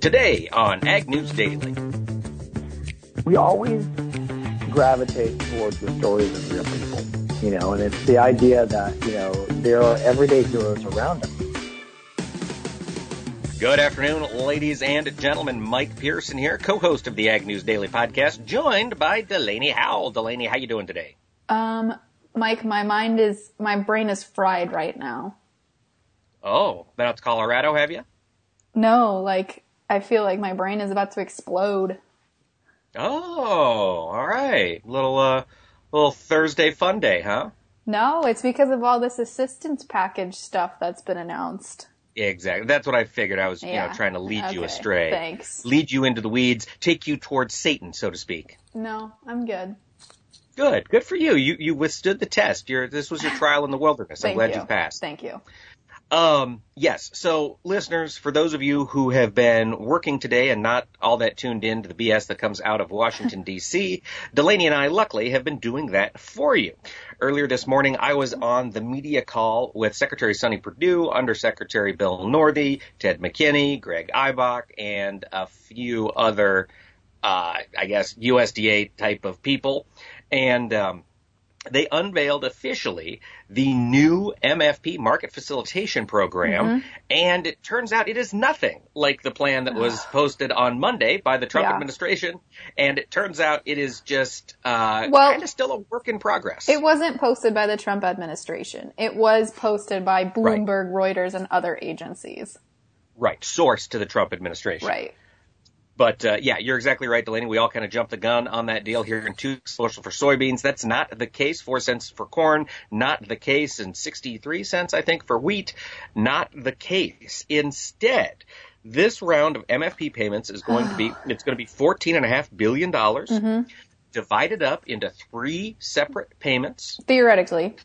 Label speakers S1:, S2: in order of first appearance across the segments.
S1: Today on Ag News Daily.
S2: We always gravitate towards the stories of real people, you know, and it's the idea that, you know, there are everyday heroes around us.
S1: Good afternoon, ladies and gentlemen. Mike Pearson here, co-host of the Ag News Daily podcast, joined by Delaney Howell. Delaney, how you doing today?
S3: Um, Mike, my mind is, my brain is fried right now.
S1: Oh, been out to Colorado, have you?
S3: No, like, I feel like my brain is about to explode.
S1: Oh, all right. Little, uh, little Thursday fun day, huh?
S3: No, it's because of all this assistance package stuff that's been announced.
S1: Exactly. That's what I figured. I was,
S3: Yeah.
S1: you know, trying to lead you astray.
S3: thanks.
S1: Lead you into the weeds, take you towards Satan, so to speak.
S3: No, I'm good.
S1: Good. Good for you. You you withstood the test. Your this was your trial in the wilderness. I'm glad
S3: you.
S1: you passed.
S3: Thank you.
S1: Um, yes. So, listeners, for those of you who have been working today and not all that tuned in to the BS that comes out of Washington, D.C., Delaney and I, luckily, have been doing that for you. Earlier this morning, I was on the media call with Secretary Sonny Perdue, Undersecretary Bill Northey, Ted McKinney, Greg Ibach, and a few other, uh, I guess, USDA type of people. And, um, they unveiled officially the new MFP market facilitation program, and it turns out it is nothing like the plan that was posted on Monday by the Trump
S3: Yeah.
S1: administration, and it turns out it is just uh,
S3: Well-
S1: kind of still a work in progress.
S3: It wasn't posted by the Trump administration. It was posted by Bloomberg, Reuters, and other agencies.
S1: right, sourced to the Trump administration.
S3: Right.
S1: But uh, yeah, you're exactly right, Delaney. We all kind of jumped the gun on that deal here in two social for soybeans. That's not the case. Four cents for corn, not the case, and 63 cents, I think, for wheat, not the case. Instead, this round of MFP payments is going to be it's going to be 14 and a half billion dollars. Divided up into three separate payments.
S3: Theoretically.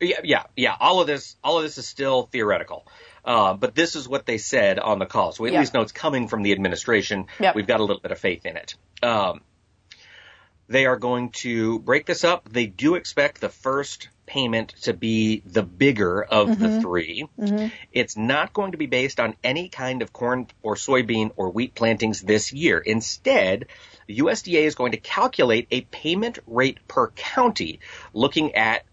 S1: Yeah, yeah, yeah. All of this, all of this is still theoretical. Uh, but this is what they said on the call. So we at
S3: Yeah.
S1: least know it's coming from the administration.
S3: Yep.
S1: We've got a little bit of faith in it. Um, they are going to break this up. They do expect the first payment to be the bigger of the 3 mm-hmm. It's not going to be based on any kind of corn or soybean or wheat plantings this year. Instead, USDA is going to calculate a payment rate per county looking at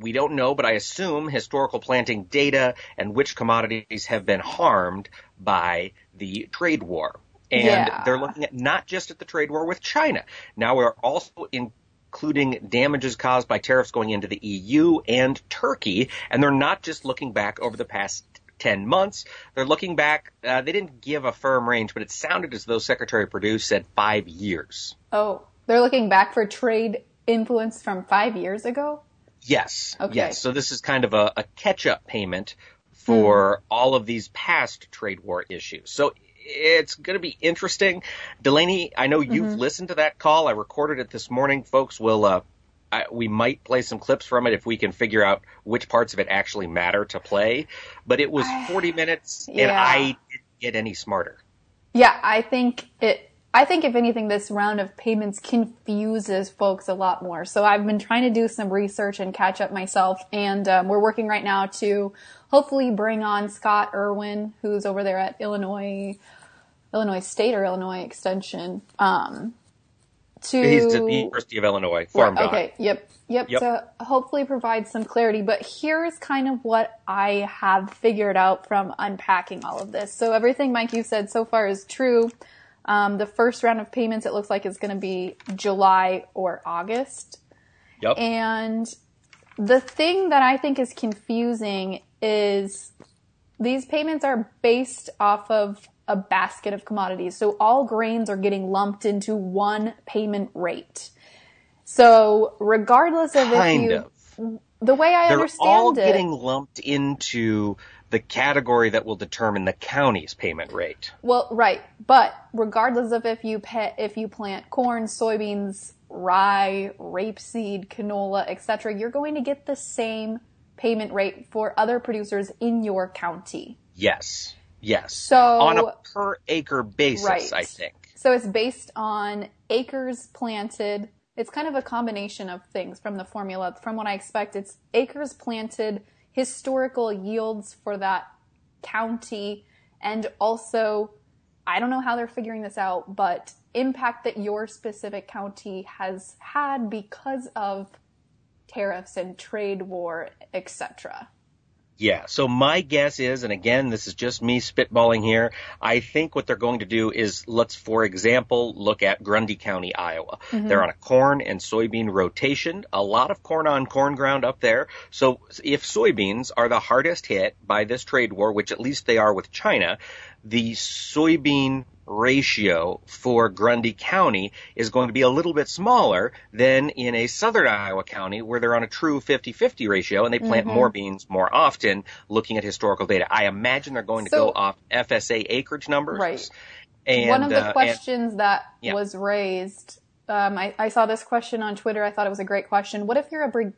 S1: we don't know, but I assume historical planting data and which commodities have been harmed by the trade war. And
S3: Yeah.
S1: they're looking at not just at the trade war with China. Now we're also including damages caused by tariffs going into the EU and Turkey. And they're not just looking back over the past 10 months. They're looking back, uh, they didn't give a firm range, but it sounded as though Secretary Perdue said five years.
S3: Oh, they're looking back for trade influence from five years ago?
S1: Yes.
S3: Okay.
S1: Yes. So this is kind of a, a catch-up payment for all of these past trade war issues. So it's going to be interesting. Delaney, I know you've listened to that call. I recorded it this morning. Folks will, uh, I, we might play some clips from it if we can figure out which parts of it actually matter to play. But it was 40 minutes and
S3: Yeah.
S1: I didn't get any smarter.
S3: Yeah, I think it. I think if anything, this round of payments confuses folks a lot more. So I've been trying to do some research and catch up myself, and um, we're working right now to hopefully bring on Scott Irwin, who's over there at Illinois, Illinois State or Illinois Extension, um, to
S1: He's the University of Illinois, farmdoc.
S3: Okay. Yep. Yep.
S1: Yep.
S3: To hopefully provide some clarity. But here's kind of what I have figured out from unpacking all of this. So everything, Mike, you said so far is true. Um, the first round of payments, it looks like is going to be July or August.
S1: Yep.
S3: And the thing that I think is confusing is these payments are based off of a basket of commodities. So all grains are getting lumped into one payment rate. So regardless of
S1: kind
S3: if you,
S1: of.
S3: The way I
S1: They're
S3: understand
S1: all
S3: it,
S1: getting lumped into the category that will determine the county's payment rate.
S3: Well, right, but regardless of if you pet, if you plant corn, soybeans, rye, rapeseed, canola, etc., you're going to get the same payment rate for other producers in your county.
S1: Yes. Yes.
S3: So-
S1: on a per acre basis,
S3: Right.
S1: I think.
S3: So it's based on acres planted. It's kind of a combination of things from the formula. From what I expect, it's acres planted, historical yields for that county, and also I don't know how they're figuring this out, but impact that your specific county has had because of tariffs and trade war, etc.
S1: Yeah. So my guess is, and again, this is just me spitballing here. I think what they're going to do is let's, for example, look at Grundy County, Iowa. Mm-hmm. They're on a corn and soybean rotation. A lot of corn on corn ground up there. So if soybeans are the hardest hit by this trade war, which at least they are with China, the soybean ratio for Grundy County is going to be a little bit smaller than in a southern Iowa county where they're on a true 50-50 ratio and they plant mm-hmm. more beans more often looking at historical data. I imagine they're going to so, go off FSA acreage numbers.
S3: Right. And, One of the uh, questions and, that yeah. was raised, um, I, I, saw this question on Twitter. I thought it was a great question. What if you're a,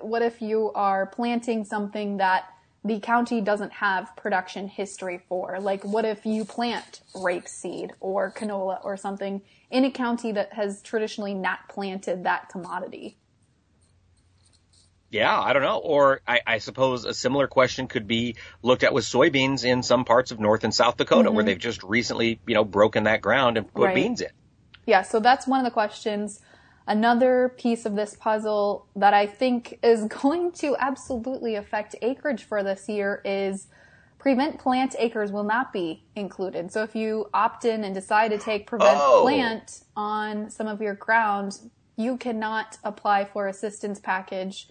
S3: what if you are planting something that the county doesn't have production history for. Like, what if you plant rapeseed or canola or something in a county that has traditionally not planted that commodity?
S1: Yeah, I don't know. Or I, I, suppose a similar question could be looked at with soybeans in some parts of North and South Dakota mm-hmm. where they've just recently, you know, broken that ground and put right. beans in.
S3: Yeah, so that's one of the questions. Another piece of this puzzle that I think is going to absolutely affect acreage for this year is prevent plant acres will not be included. So if you opt in and decide to take prevent oh. plant on some of your ground, you cannot apply for assistance package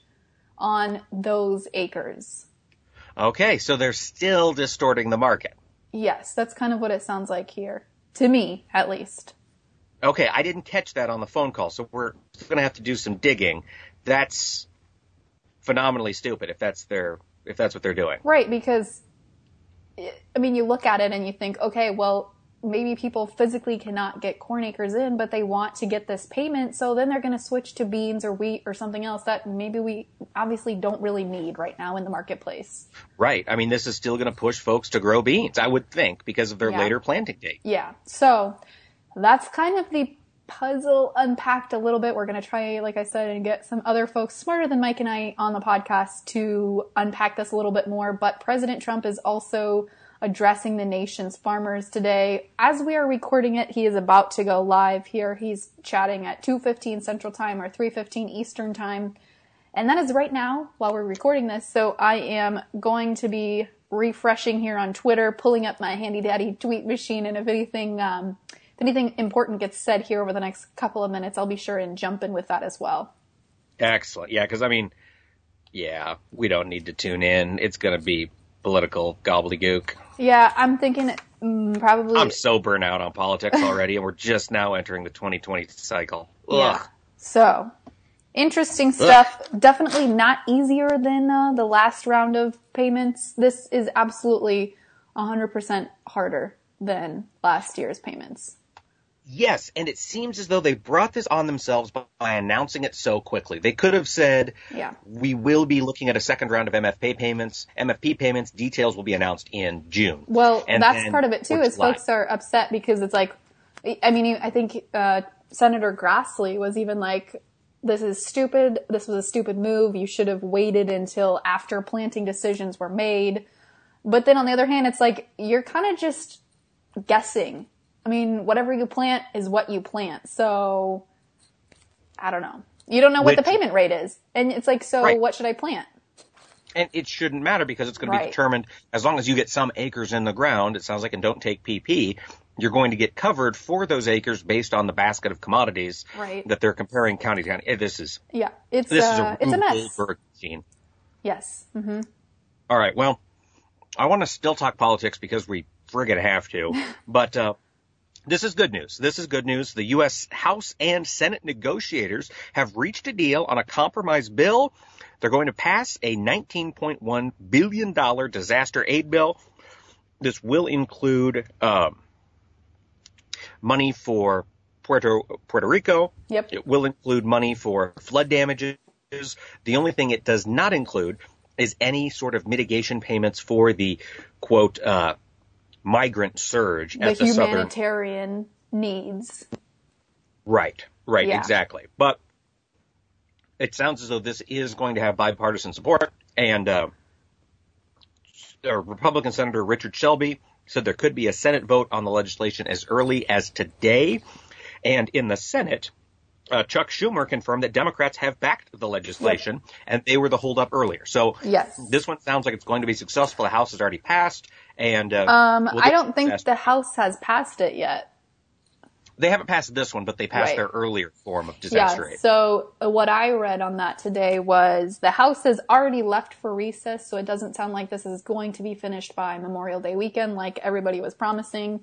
S3: on those acres.
S1: Okay, so they're still distorting the market.
S3: Yes, that's kind of what it sounds like here. To me, at least.
S1: Okay, I didn't catch that on the phone call, so we're going to have to do some digging. That's phenomenally stupid if that's their if that's what they're doing.
S3: Right, because I mean, you look at it and you think, okay, well, maybe people physically cannot get corn acres in, but they want to get this payment, so then they're going to switch to beans or wheat or something else that maybe we obviously don't really need right now in the marketplace.
S1: Right. I mean, this is still going to push folks to grow beans, I would think, because of their yeah. later planting date.
S3: Yeah. So that's kind of the puzzle unpacked a little bit. We're going to try, like I said, and get some other folks smarter than Mike and I on the podcast to unpack this a little bit more. But President Trump is also addressing the nation's farmers today. As we are recording it, he is about to go live here. He's chatting at 2:15 Central Time or 3:15 Eastern Time. And that is right now while we're recording this. So I am going to be refreshing here on Twitter, pulling up my handy dandy tweet machine and if anything um, if anything important gets said here over the next couple of minutes, I'll be sure and jump in with that as well.
S1: Excellent. Yeah, because I mean, yeah, we don't need to tune in. It's going to be political gobbledygook.
S3: Yeah, I'm thinking mm, probably.
S1: I'm so burnt out on politics already, and we're just now entering the 2020 cycle. Ugh.
S3: Yeah. So, interesting stuff. Ugh. Definitely not easier than uh, the last round of payments. This is absolutely 100% harder than last year's payments.
S1: Yes, and it seems as though they brought this on themselves by announcing it so quickly. They could have said,
S3: yeah.
S1: we will be looking at a second round of MFP payments. MFP payments details will be announced in June.
S3: Well, and that's part of it too, is folks are upset because it's like, I mean, I think, uh, Senator Grassley was even like, this is stupid. This was a stupid move. You should have waited until after planting decisions were made. But then on the other hand, it's like, you're kind of just guessing I mean, whatever you plant is what you plant. So I don't know. You don't know what Which, the payment rate is. And it's like, so right. what should I plant?
S1: And it shouldn't matter because it's going to be determined as long as you get some acres in the ground, it sounds like, and don't take PP, you're going to get covered for those acres based on the basket of commodities
S3: right.
S1: that they're comparing county to county. This is
S3: yeah, it's this uh, is a uh, it's a mess. Yes. Mm-hmm.
S1: All right. Well, I want to still talk politics because we friggin' have to, but uh, this is good news. This is good news. The U.S. House and Senate negotiators have reached a deal on a compromise bill. They're going to pass a $19.1 billion disaster aid bill. This will include um, money for Puerto Puerto Rico.
S3: Yep.
S1: It will include money for flood damages. The only thing it does not include is any sort of mitigation payments for the quote uh, migrant surge
S3: the
S1: at the
S3: humanitarian needs.
S1: Right, right, yeah. exactly. But it sounds as though this is going to have bipartisan support, and uh, uh, Republican Senator Richard Shelby said there could be a Senate vote on the legislation as early as today. And in the Senate, uh, Chuck Schumer confirmed that Democrats have backed the legislation yep. and they were the holdup earlier. So
S3: yes.
S1: this one sounds like it's going to be successful. The House has already passed and, uh,
S3: um, we'll I don't think the House has passed it yet.
S1: They haven't passed this one, but they passed right. their earlier form of disaster
S3: yeah, aid. So uh, what I read on that today was the House has already left for recess, so it doesn't sound like this is going to be finished by Memorial Day weekend like everybody was promising.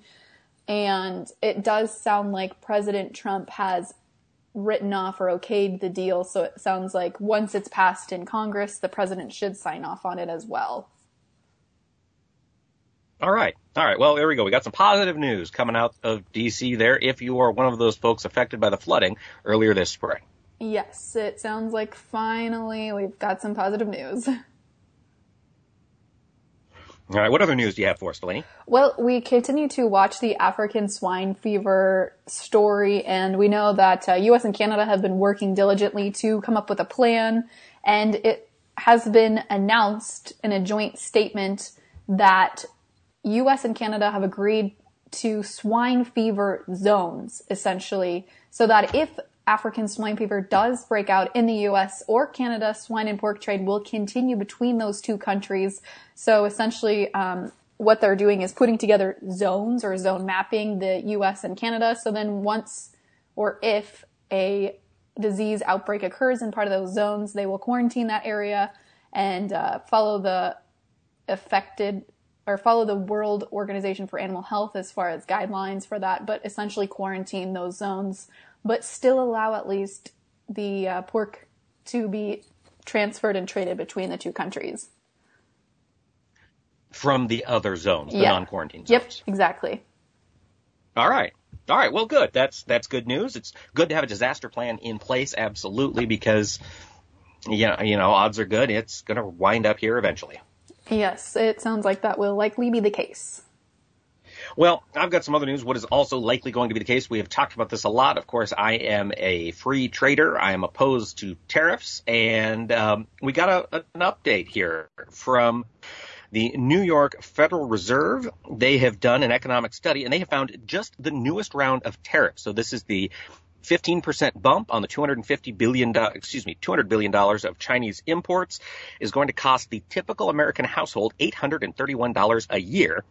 S3: And it does sound like President Trump has written off or okayed the deal, so it sounds like once it's passed in Congress, the president should sign off on it as well.
S1: All right. All right. Well, there we go. We got some positive news coming out of DC there if you are one of those folks affected by the flooding earlier this spring.
S3: Yes, it sounds like finally we've got some positive news. All
S1: right. What other news do you have for us, Delaney?
S3: Well, we continue to watch the African swine fever story, and we know that uh, U.S. and Canada have been working diligently to come up with a plan, and it has been announced in a joint statement that US and Canada have agreed to swine fever zones, essentially, so that if African swine fever does break out in the US or Canada, swine and pork trade will continue between those two countries. So essentially, um, what they're doing is putting together zones or zone mapping the US and Canada. So then once or if a disease outbreak occurs in part of those zones, they will quarantine that area and uh, follow the affected or follow the World Organization for Animal Health as far as guidelines for that, but essentially quarantine those zones, but still allow at least the uh, pork to be transferred and traded between the two countries.
S1: From the other zones, the
S3: yeah.
S1: non-quarantine zones.
S3: Yep, exactly.
S1: All right. All right. Well, good. That's that's good news. It's good to have a disaster plan in place, absolutely, because yeah, you know, odds are good it's going to wind up here eventually.
S3: Yes, it sounds like that will likely be the case.
S1: Well, I've got some other news. What is also likely going to be the case? We have talked about this a lot. Of course, I am a free trader. I am opposed to tariffs, and um, we got a, an update here from the New York Federal Reserve. They have done an economic study, and they have found just the newest round of tariffs. So this is the 15% bump on the 250 billion, excuse me, 200 billion dollars of Chinese imports is going to cost the typical American household $831 a year.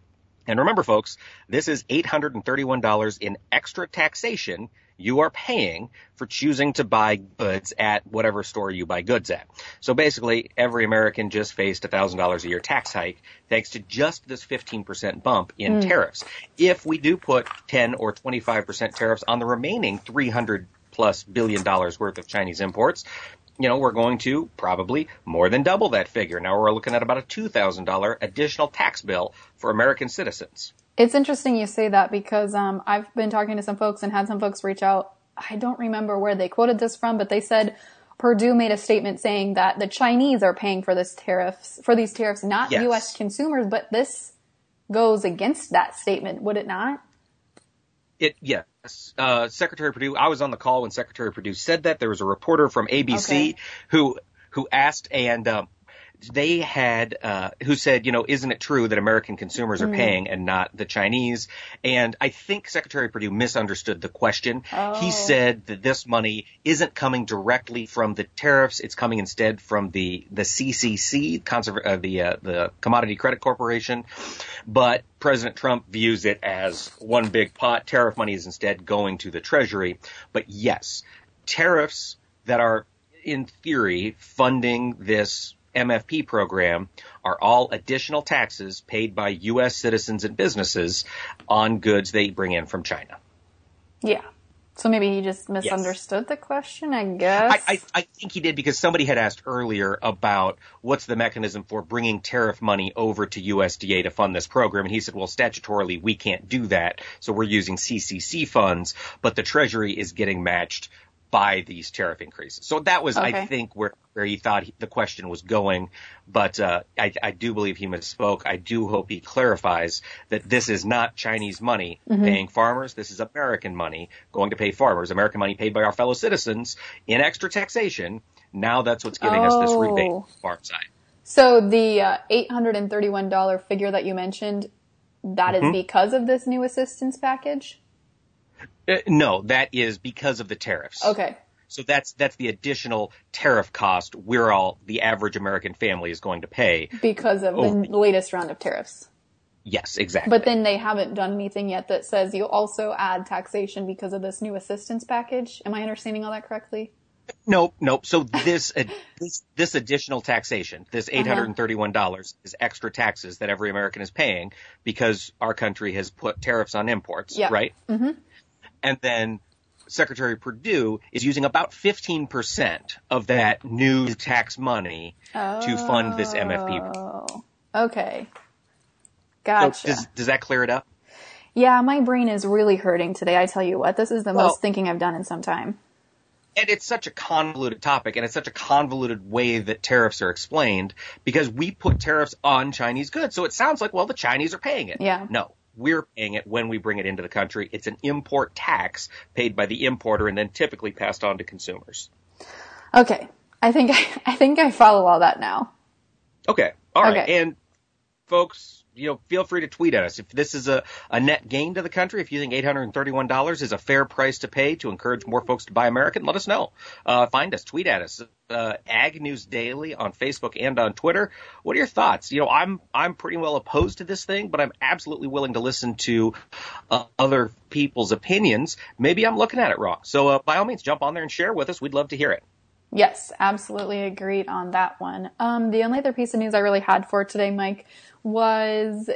S1: And remember folks, this is $831 in extra taxation you are paying for choosing to buy goods at whatever store you buy goods at. So basically, every American just faced a $1,000 a year tax hike thanks to just this 15% bump in mm. tariffs. If we do put 10 or 25% tariffs on the remaining 300 plus billion dollars worth of Chinese imports, you know, we're going to probably more than double that figure. Now we're looking at about a $2,000 additional tax bill for American citizens.
S3: It's interesting you say that because um, I've been talking to some folks and had some folks reach out. I don't remember where they quoted this from, but they said Perdue made a statement saying that the Chinese are paying for this tariffs for these tariffs, not yes. U.S. consumers. But this goes against that statement, would it not?
S1: It yes. Uh, Secretary Perdue. I was on the call when Secretary Perdue said that. There was a reporter from ABC okay. who who asked, and um, they had uh, who said, you know, isn't it true that American consumers are mm. paying and not the Chinese? And I think Secretary Perdue misunderstood the question.
S3: Oh.
S1: He said that this money isn't coming directly from the tariffs; it's coming instead from the the CCC, conserv- uh, the uh, the Commodity Credit Corporation. But President Trump views it as one big pot. Tariff money is instead going to the Treasury. But yes, tariffs that are in theory funding this MFP program are all additional taxes paid by U.S. citizens and businesses on goods they bring in from China.
S3: Yeah. So maybe he just misunderstood yes. the question, I guess.
S1: I, I, I, think he did because somebody had asked earlier about what's the mechanism for bringing tariff money over to USDA to fund this program. And he said, well, statutorily, we can't do that. So we're using CCC funds, but the Treasury is getting matched by these tariff increases. So that was, okay. I think, where, where he thought he, the question was going. But uh, I, I, do believe he misspoke. I do hope he clarifies that this is not Chinese money mm-hmm. paying farmers. This is American money going to pay farmers. American money paid by our fellow citizens in extra taxation. Now that's what's giving oh. us this rebate
S3: oh.
S1: farm side.
S3: So the uh, $831 figure that you mentioned, that is because of this new assistance package?
S1: Uh, no, that is because of the tariffs.
S3: Okay.
S1: So that's that's the additional tariff cost we're all the average American family is going to pay.
S3: Because of
S1: Oh.
S3: the latest round of tariffs.
S1: Yes, exactly.
S3: But then they haven't done anything yet that says you also add taxation because of this new assistance package. Am I understanding all that correctly?
S1: Nope, nope. So this uh, this this additional taxation, this
S3: Uh-huh.
S1: eight hundred and thirty-one dollars, is extra taxes that every American is paying because our country has put tariffs on imports,
S3: Yeah.
S1: right? Mm-hmm. And then Secretary Perdue is using about fifteen percent of that new tax money to fund this MFP.
S3: Oh, okay.
S1: So
S3: Gotcha.
S1: does does that clear it up?
S3: yeah, my brain is really hurting today. I tell you what, this is the
S1: Well-
S3: most thinking I've done in some time.
S1: And it's such a convoluted topic and it's such a convoluted way that tariffs are explained because we put tariffs on Chinese goods. So it sounds like, well, the Chinese are paying it.
S3: Yeah.
S1: No, we're paying it when we bring it into the country. It's an import tax paid by the importer and then typically passed on to consumers.
S3: Okay. I think I think I follow all that now.
S1: Okay. All right.
S3: Okay.
S1: And folks, you know, feel free to tweet at us. If this is a, a net gain to the country, if you think $831 is a fair price to pay to encourage more folks to buy American, let us know. Uh, find us, tweet at us, uh, Ag News Daily on Facebook and on Twitter. What are your thoughts? You know, I'm, I'm pretty well opposed to this thing, but I'm absolutely willing to listen to uh, other people's opinions. Maybe I'm looking at it wrong. So, uh, by all means, jump on there and share with us. We'd love to hear it.
S3: Yes, absolutely agreed on that one. Um, the only other piece of news I really had for today, Mike, was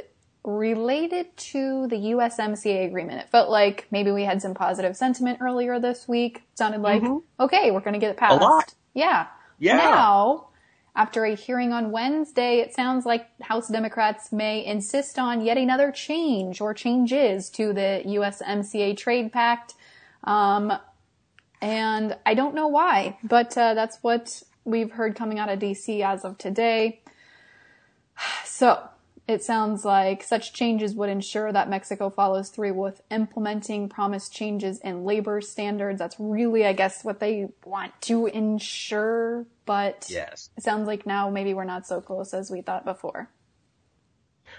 S3: related to the USMCA agreement. It felt like maybe we had some positive sentiment earlier this week. It sounded like, okay, we're going to get it passed.
S1: A lot.
S3: Yeah.
S1: Yeah.
S3: Now, after a hearing on Wednesday, it sounds like House Democrats may insist on yet another change or changes to the USMCA trade pact. Um, and I don't know why, but uh, that's what we've heard coming out of DC as of today. So it sounds like such changes would ensure that Mexico follows through with implementing promised changes in labor standards. That's really, I guess, what they want to ensure, but
S1: Yes.
S3: it sounds like now maybe we're not so close as we thought before.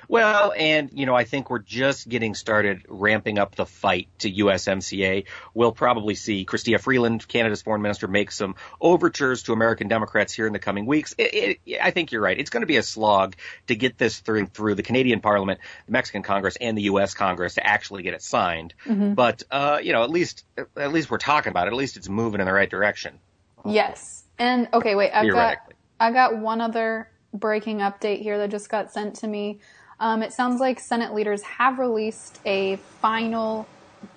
S1: Well, and you know, I think we're just getting started ramping up the fight to USMCA. We'll probably see Chrystia Freeland, Canada's foreign minister, make some overtures to American Democrats here in the coming weeks. It, it, I think you're right. It's going to be a slog to get this through through the Canadian Parliament, the Mexican Congress, and the U.S. Congress to actually get it signed. But uh, you know, at least at least we're talking about it. At least it's moving in the right direction.
S3: Yes. And okay, wait, I've got. I got one other breaking update here that just got sent to me. Um, it sounds like Senate leaders have released a final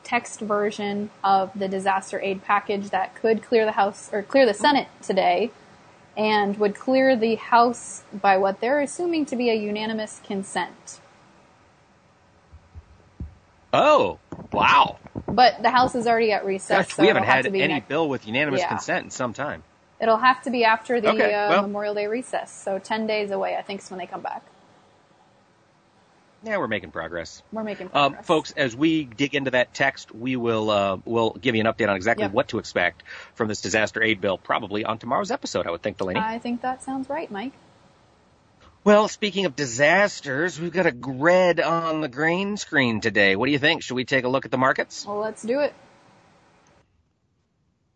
S3: text version of the disaster aid package that could clear the House or clear the Senate today and would clear the House by what they're assuming to be a unanimous consent.
S1: Oh, wow!
S3: But the House is already at recess.
S1: Gosh,
S3: so
S1: we haven't
S3: it'll have
S1: had any
S3: next-
S1: bill with unanimous
S3: Yeah.
S1: consent in some time.
S3: It'll have to be after the
S1: Okay,
S3: uh, Memorial Day recess, so 10 days away, I think, is when they come back.
S1: Yeah, we're making progress.
S3: We're making
S1: Um,
S3: progress.
S1: folks, as we dig into that text, we will uh, we'll give you an update on exactly
S3: Yep.
S1: what to expect from this disaster aid bill, probably on tomorrow's episode. I would think, Delaney.
S3: I think that sounds right, Mike.
S1: well, speaking of disasters, we've got a grid on the green screen today. What do you think? Should we take a look at the markets?
S3: Well, let's do it.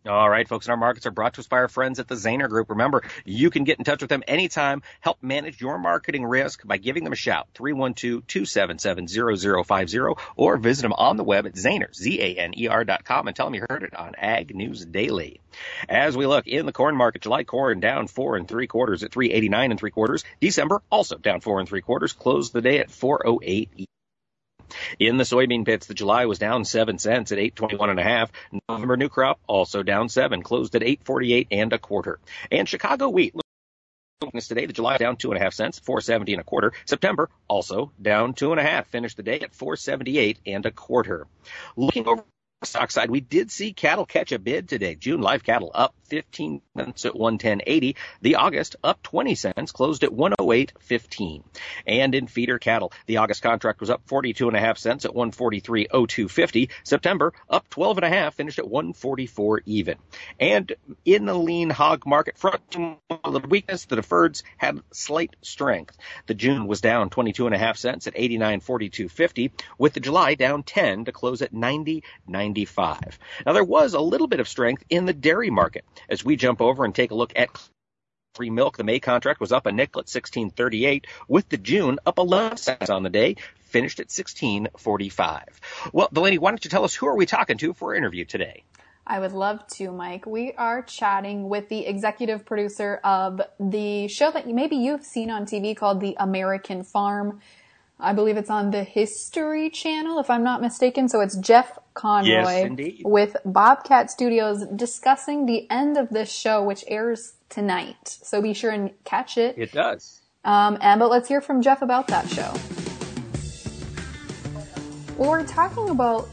S1: All right, folks, and our markets are brought to us by our friends at the Zaner Group. Remember, you can get in touch with them anytime. Help manage your marketing risk by giving them a shout, 312-277-0050, or visit them on the web at Zaner, Z-A-N-E-R dot com, and tell them you heard it on Ag News Daily. As we look in the corn market, July corn down four and three quarters at 389 and three quarters. December also down four and three quarters, closed the day at 408 in the soybean pits, the July was down seven cents at 821 and a half. November new crop also down seven, closed at 848 and a quarter. And Chicago wheat. Weakness today, the July down two and a half cents, 470 and a quarter. September also down two and a half, finished the day at 478 and a quarter. Looking over side, we did see cattle catch a bid today. June live cattle up 15 cents at 110.80. The August up 20 cents, closed at 108.15. And in feeder cattle, the August contract was up 42 and a half cents at 143.0250. September up 12 and a half, finished at 144 even. And in the lean hog market front, the weakness, the deferreds had slight strength. The June was down 22 and a half cents at 89.4250, with the July down 10 to close at 90.95. Now there was a little bit of strength in the dairy market. As we jump over and take a look at free milk, the May contract was up a nickel at 16.38, with the June up 11 cents on the day, finished at 16.45. Well, Delaney, why don't you tell us who are we talking to for our interview today?
S3: I would love to, Mike. We are chatting with the executive producer of the show that maybe you've seen on TV called The American Farm. I believe it's on the History Channel, if I'm not mistaken. So it's Jeff Conroy
S1: yes,
S3: with Bobcat Studios discussing the end of this show, which airs tonight. So be sure and catch it.
S1: It does.
S3: Um, and but let's hear from Jeff about that show. Well, we're talking about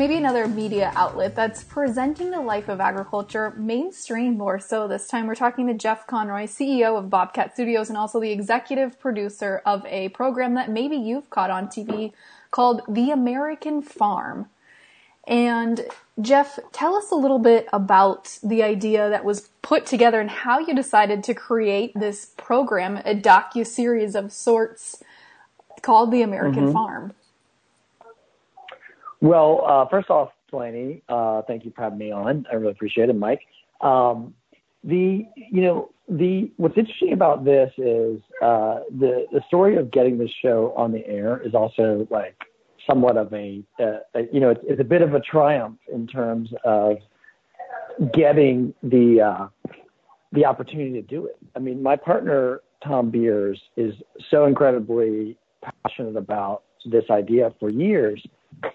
S3: maybe another media outlet that's presenting the life of agriculture mainstream more so this time. We're talking to Jeff Conroy, CEO of Bobcat Studios and also the executive producer of a program that maybe you've caught on TV called The American Farm. And Jeff, tell us a little bit about the idea that was put together and how you decided to create this program, a docu series of sorts called The American mm-hmm. Farm.
S2: Well, uh, first off, Delaney, uh, thank you for having me on. I really appreciate it, Mike. Um, the you know the what's interesting about this is uh, the the story of getting this show on the air is also like somewhat of a, uh, a you know it's, it's, a bit of a triumph in terms of getting the uh, the opportunity to do it. I mean, my partner Thom Beers is so incredibly passionate about this idea for years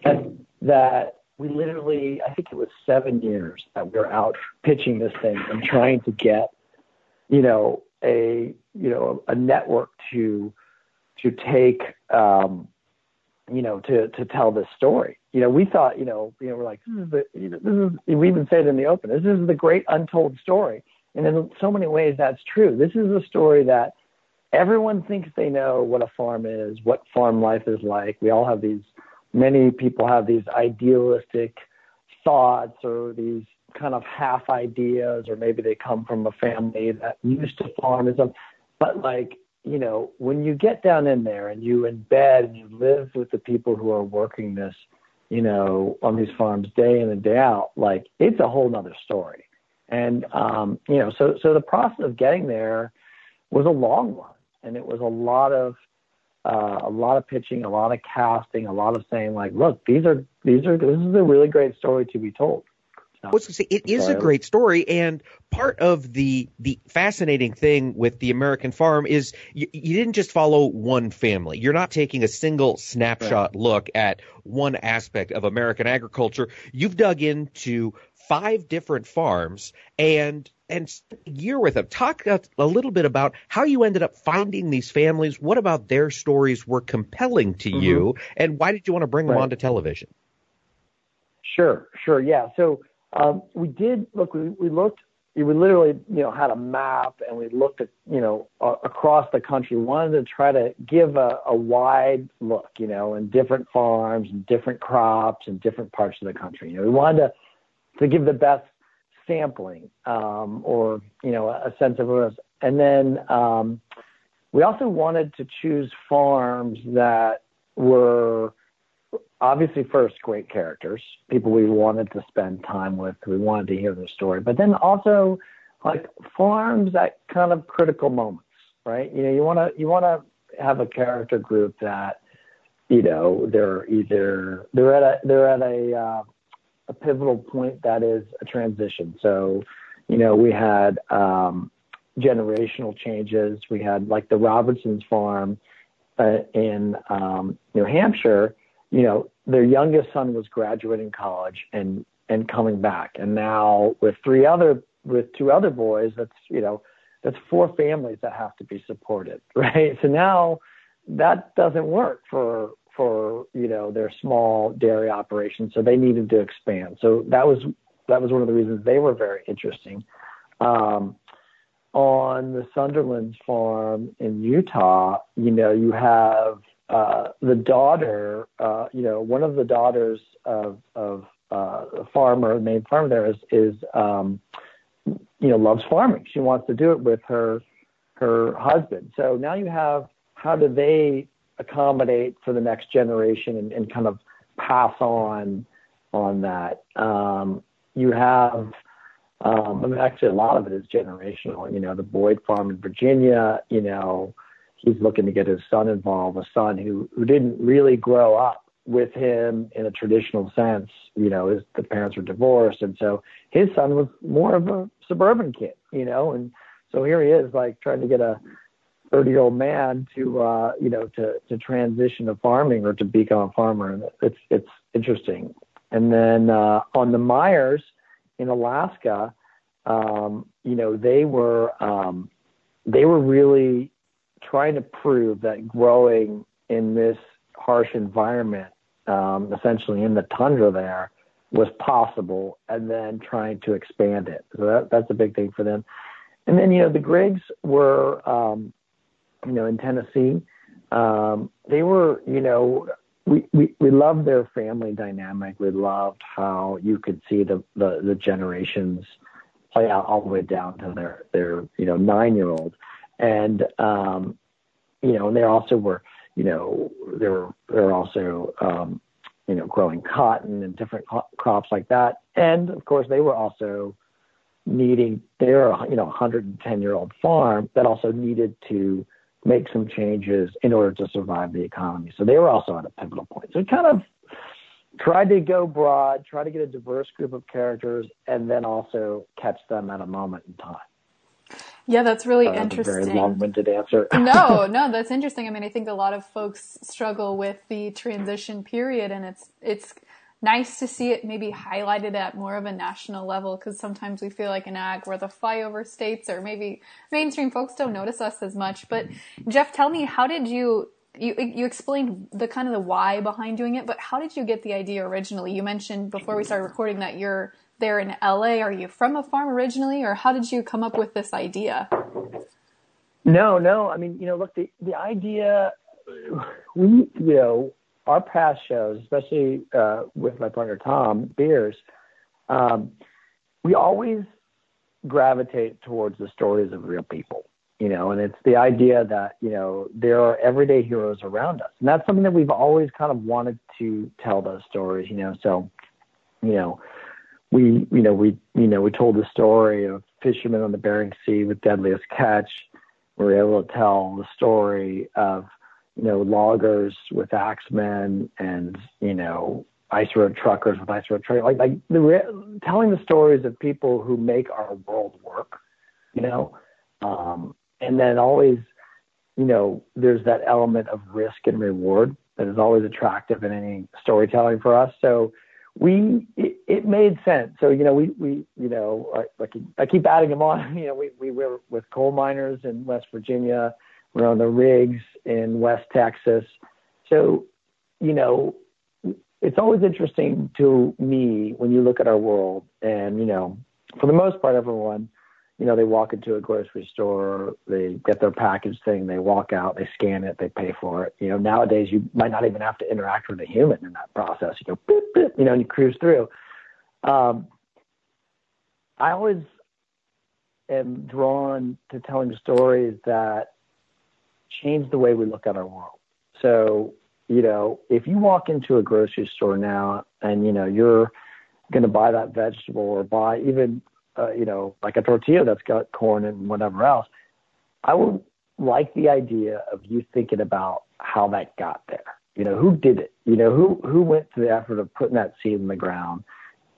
S2: and that we literally, I think it was seven years that we were out pitching this thing and trying to get, you know, a you know a network to to take, um, you know, to to tell this story. You know, we thought, you know, you know, we're like, this is the, you know, this is we even said in the open, this is the great untold story, and in so many ways that's true. This is a story that everyone thinks they know what a farm is, what farm life is like. We all have these many people have these idealistic thoughts or these kind of half ideas, or maybe they come from a family that used to farmism. But like, you know, when you get down in there and you embed and you live with the people who are working this, you know, on these farms day in and day out, like it's a whole nother story. And um, you know, so so the process of getting there was a long one, and it was a lot of uh, a lot of pitching, a lot of casting, a lot of saying like, look, these are these are this is a really great story to be told.
S4: I was going to say it is a great story, and part of the the fascinating thing with the American Farm is you, you didn't just follow one family. You're not taking a single snapshot right. look at one aspect of American agriculture. You've dug into five different farms and and a year with them. Talk a, a, little bit about how you ended up finding these families. What about their stories were compelling to mm-hmm. you, and why did you want to bring right. them onto television?
S2: Sure, sure, yeah. So um, we did look. We, we looked. We literally, you know, had a map and we looked at, you know, uh, across the country. Wanted to try to give a, a wide look, you know, in different farms and different crops and different parts of the country. You know, we wanted to to give the best sampling um, or you know a sense of us. And then um, we also wanted to choose farms that were obviously first great characters, people we wanted to spend time with, we wanted to hear their story, but then also like farms at kind of critical moments, right? You know, you want to you want to have a character group that you know they're either they're at a they're at a uh, a pivotal point that is a transition. So, you know, we had um, generational changes. We had like the Robertsons farm uh, in um, New Hampshire. You know, their youngest son was graduating college and and coming back, and now with three other with two other boys, that's you know, that's four families that have to be supported, right? So now that doesn't work for for you know their small dairy operation, so they needed to expand. So that was that was one of the reasons they were very interesting. Um, on the Sunderland's farm in Utah, you know, you have the daughter, uh, you know, one of the daughters of, of uh, the farmer, the main farmer there is, um, you know, loves farming. She wants to do it with her her husband. So now you have how do they accommodate for the next generation and, kind of pass on on that. Um, you have um, I mean, actually, a lot of it is generational. You know, the Boyd farm in Virginia. You know, he's looking to get his son involved, a son who who didn't really grow up with him in a traditional sense. You know, his the parents were divorced, and so his son was more of a suburban kid. You know, and so here he is, like trying to get a 30 year old man to uh you know to to transition to farming or to become a farmer and it's it's interesting and then uh on the Myers in Alaska, um, you know, they were um, they were really trying to prove that growing in this harsh environment, um, essentially in the tundra there, was possible, and then trying to expand it. So that, that's a big thing for them. And then you know the Griggs were, um, you know, in Tennessee. Um, they were, you know, we, we, we loved their family dynamic. We loved how you could see the, the, the generations play out all the way down to their, their, you know, nine year old. And, um, you know, and they also were, you know, they were, they were also, um, you know, growing cotton and different crops like that. And of course they were also needing, they're, you know, 110 year old farm that also needed to, make some changes in order to survive the economy. So they were also at a pivotal point. So kind of tried to go broad, try to get a diverse group of characters, and then also catch them at a moment in time.
S3: Yeah, that's really uh, interesting.
S2: very long-winded answer.
S3: no, no, that's interesting. I mean, I think a lot of folks struggle with the transition period, and it's it's nice to see it maybe highlighted at more of a national level because sometimes we feel like an ag we're the flyover states or maybe mainstream folks don't notice us as much. But Jeff, tell me, how did you you you explained the kind of the why behind doing it, but how did you get the idea originally? You mentioned before we started recording that you're there in LA. Are you from a farm originally, or how did you come up with this idea?
S2: No, no. I mean, you know, look, the the idea we you know our past shows, especially uh, with my partner Thom Beers, um, we always gravitate towards the stories of real people, you know, and it's the idea that, you know, there are everyday heroes around us. And that's something that we've always kind of wanted to tell those stories, you know. So, you know, we, you know, we, you know, we told the story of fishermen on the Bering Sea with deadliest catch. We were able to tell the story of you know, loggers with axemen and, you know, ice road truckers with ice road truckers, like, like the re- telling the stories of people who make our world work, you know, um, and then always, you know, there's that element of risk and reward that is always attractive in any storytelling for us. So we, it, it made sense. So, you know, we, we, you know, I, I, keep, I keep adding them on, you know, we, we were with coal miners in West Virginia, we're on the rigs in West Texas. So, you know, it's always interesting to me when you look at our world and, you know, for the most part, everyone, you know, they walk into a grocery store, they get their package thing, they walk out, they scan it, they pay for it. You know, nowadays you might not even have to interact with a human in that process. You go, boop, boop, you know, and you cruise through. Um, I always am drawn to telling stories that change the way we look at our world. So, you know, if you walk into a grocery store now and, you know, you're going to buy that vegetable or buy even, uh, you know, like a tortilla that's got corn and whatever else, I would like the idea of you thinking about how that got there. You know, who did it? You know, who, who went to the effort of putting that seed in the ground,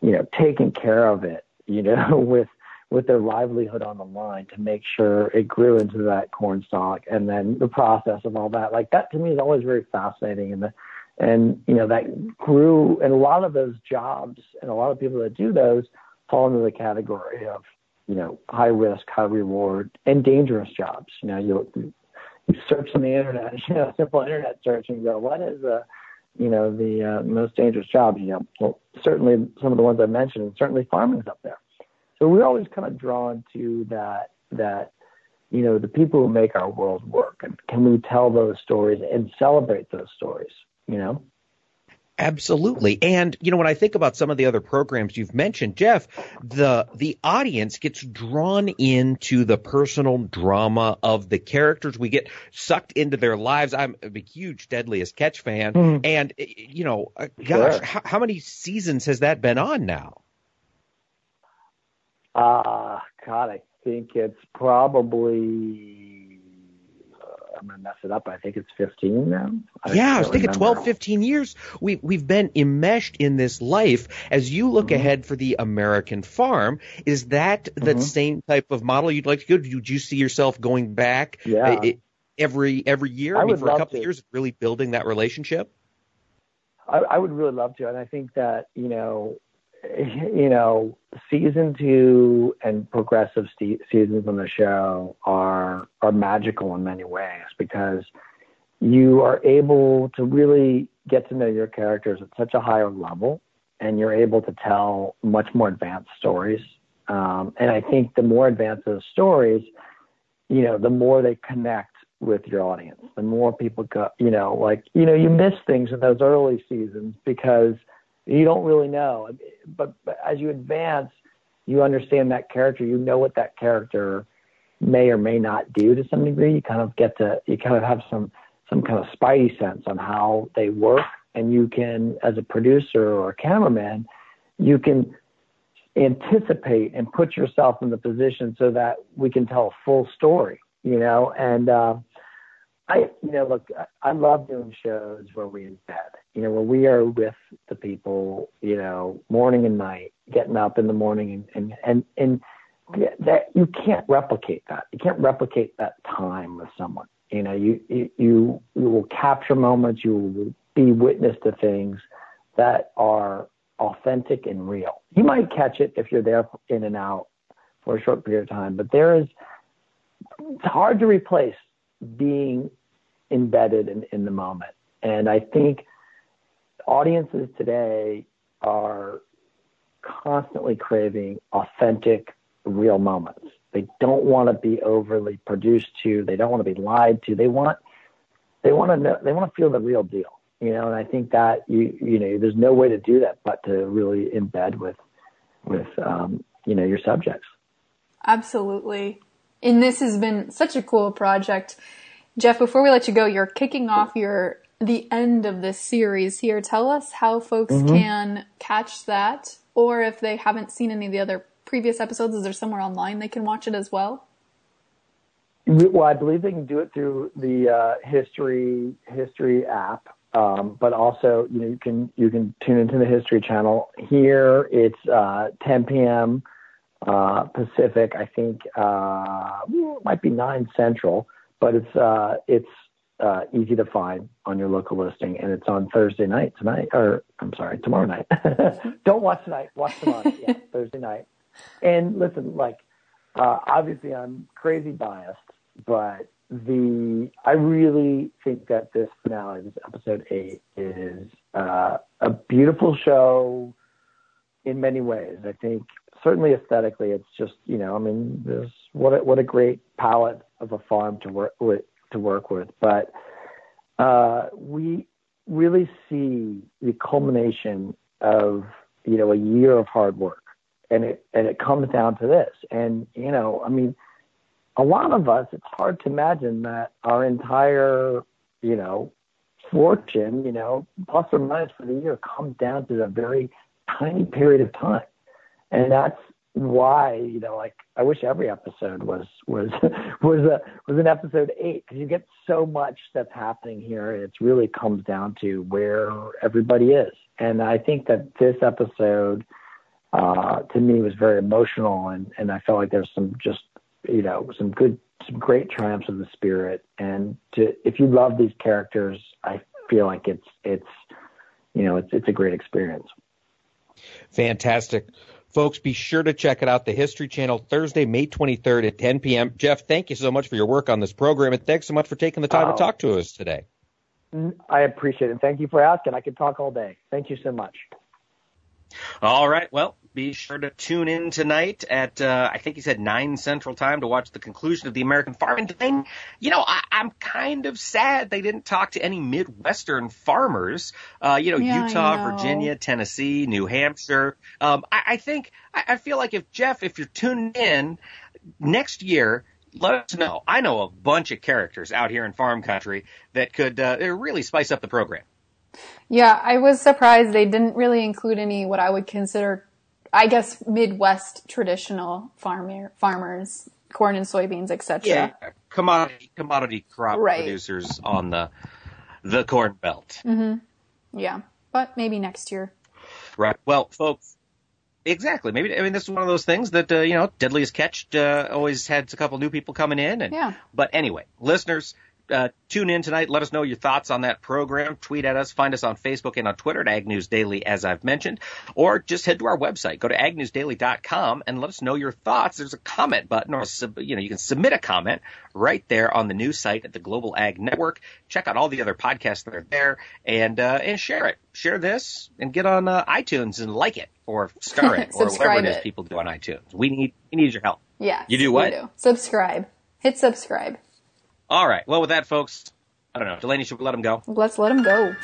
S2: you know, taking care of it, you know, with, with their livelihood on the line to make sure it grew into that corn stalk and then the process of all that. Like that to me is always very fascinating and the and you know that grew and a lot of those jobs and a lot of people that do those fall into the category of you know high risk high reward and dangerous jobs you know you you search on the internet you know simple internet search and go what is a you know, the uh, most dangerous jobs. You know, well, certainly some of the ones I mentioned, and certainly farming's up there. So we're always kind of drawn to that that you know the people who make our world work, and can we tell those stories and celebrate those stories? You know.
S4: Absolutely. And you know when I think about some of the other programs you've mentioned, Jeff, the the audience gets drawn into the personal drama of the characters. We get sucked into their lives. I'm a huge Deadliest Catch fan mm. and you know, uh, gosh, sure. how, how, many seasons has that been on now?
S2: Uh god, I think it's probably I'm going to mess it up. I think it's 15 now.
S4: I yeah, I was thinking remember. 12, 15 years. We, we've been enmeshed in this life. As you look mm-hmm. ahead for the American farm, is that the mm-hmm. same type of model you'd like to go? Do you see yourself going back
S2: yeah.
S4: Uh, every every year?
S2: I,
S4: I
S2: mean,
S4: for a couple
S2: to.
S4: of years, really building that relationship.
S2: I, I would really love to, and I think that you know you know, season two and progressive seasons on the show are are magical in many ways because you are able to really get to know your characters at such a higher level, and you're able to tell much more advanced stories. Um, and I think the more advanced those stories, you know, the more they connect with your audience. The more people go, you know, like you know, you miss things in those early seasons because you don't really know. But, but as you advance, you understand that character. You know what that character may or may not do to some degree. You kind of get to you kind of have some some kind of spidey sense on how they work, and you can, as a producer or a cameraman, you can anticipate and put yourself in the position so that we can tell a full story. You know, and uh, I, you know, look, I love doing shows where we embed, you know, where we are with the people, you know, morning and night, getting up in the morning and, and, and, and that you can't replicate that. You can't replicate that time with someone. You know, you, you, you, you will capture moments, you will be witness to things that are authentic and real. You might catch it if you're there in and out for a short period of time, but there is, it's hard to replace being embedded in, in the moment. And I think audiences today are constantly craving authentic, real moments. They don't want to be overly produced to. They don't want to be lied to. They want they want to know. They want to feel the real deal. You know, and I think that you you know there's no way to do that but to really embed with with um, you know your subjects.
S3: Absolutely. And this has been such a cool project. Jeff, before we let you go, you're kicking off your the end of this series here. Tell us how folks mm-hmm. can catch that, or if they haven't seen any of the other previous episodes, is there somewhere online they can watch it as well?
S2: Well, I believe they can do it through the uh, history history app, um, but also you know you can you can tune into the History Channel. Here it's uh, 10 p.m. Uh, Pacific. I think uh, it might be 9 Central but it's uh, it's uh, easy to find on your local listing, and it's on Thursday night tonight, or I'm sorry, tomorrow night. Don't watch tonight, watch tomorrow. yeah, Thursday night. And listen, like uh, obviously I'm crazy biased, but the I really think that this finale, this episode eight, is uh, a beautiful show in many ways. I think certainly aesthetically, it's just you know, I mean, there's what a, what a great palette of a farm to work with to work with, but uh, we really see the culmination of you know a year of hard work, and it and it comes down to this, and you know, I mean, a lot of us, it's hard to imagine that our entire you know fortune, you know, plus or minus for the year, comes down to a very tiny period of time and that's why you know like i wish every episode was was was a was an episode eight because you get so much that's happening here it really comes down to where everybody is. And i think that this episode uh to me was very emotional and and i felt like there's some just you know some good some great triumphs of the spirit. And to if you love these characters i feel like it's it's you know it's it's a great experience.
S4: Fantastic Folks, be sure to check it out, the History Channel, Thursday, May 23rd at 10 p.m. Jeff, thank you so much for your work on this program, and thanks so much for taking the time oh. to talk to us today.
S2: I appreciate it. Thank you for asking. I could talk all day. Thank you so much.
S1: All right. Well, be sure to tune in tonight at uh, I think he said nine Central Time to watch the conclusion of the American Farming thing. You know, I, I'm kind of sad they didn't talk to any Midwestern farmers. Uh, you know,
S3: Yeah,
S1: Utah,
S3: know.
S1: Virginia, Tennessee, New Hampshire. Um, I, I think I, I feel like if Jeff, if you're tuning in next year. Let us know. I know a bunch of characters out here in farm country that could uh, really spice up the program.
S3: Yeah, I was surprised they didn't really include any what I would consider, I guess, Midwest traditional farmer farmers, corn and soybeans, etc.
S1: Yeah, commodity commodity crop
S3: Right.
S1: producers on the the corn belt. Mm-hmm.
S3: Yeah, but maybe next year.
S1: Right. Well, folks. Exactly. Maybe I mean this is one of those things that uh, you know Deadliest Catch uh, always had a couple new people coming in, and
S3: Yeah.
S1: But anyway, listeners, uh, tune in tonight. Let us know your thoughts on that program. Tweet at us. Find us on Facebook and on Twitter at Ag News Daily, as I've mentioned, or just head to our website. Go to agnewsdaily.com and let us know your thoughts. There's a comment button, or a you know, you can submit a comment right there on the news site at the Global Ag Network. Check out all the other podcasts that are there, and uh, and share it. Share this and get on uh, iTunes and like it or star it or whatever it is people do on iTunes. We need we need your help.
S3: Yeah.
S1: You do what?
S3: do. Subscribe. Hit subscribe.
S1: All right. Well, with that, folks, I don't know. Delaney, should we let him go?
S3: Let's let them go.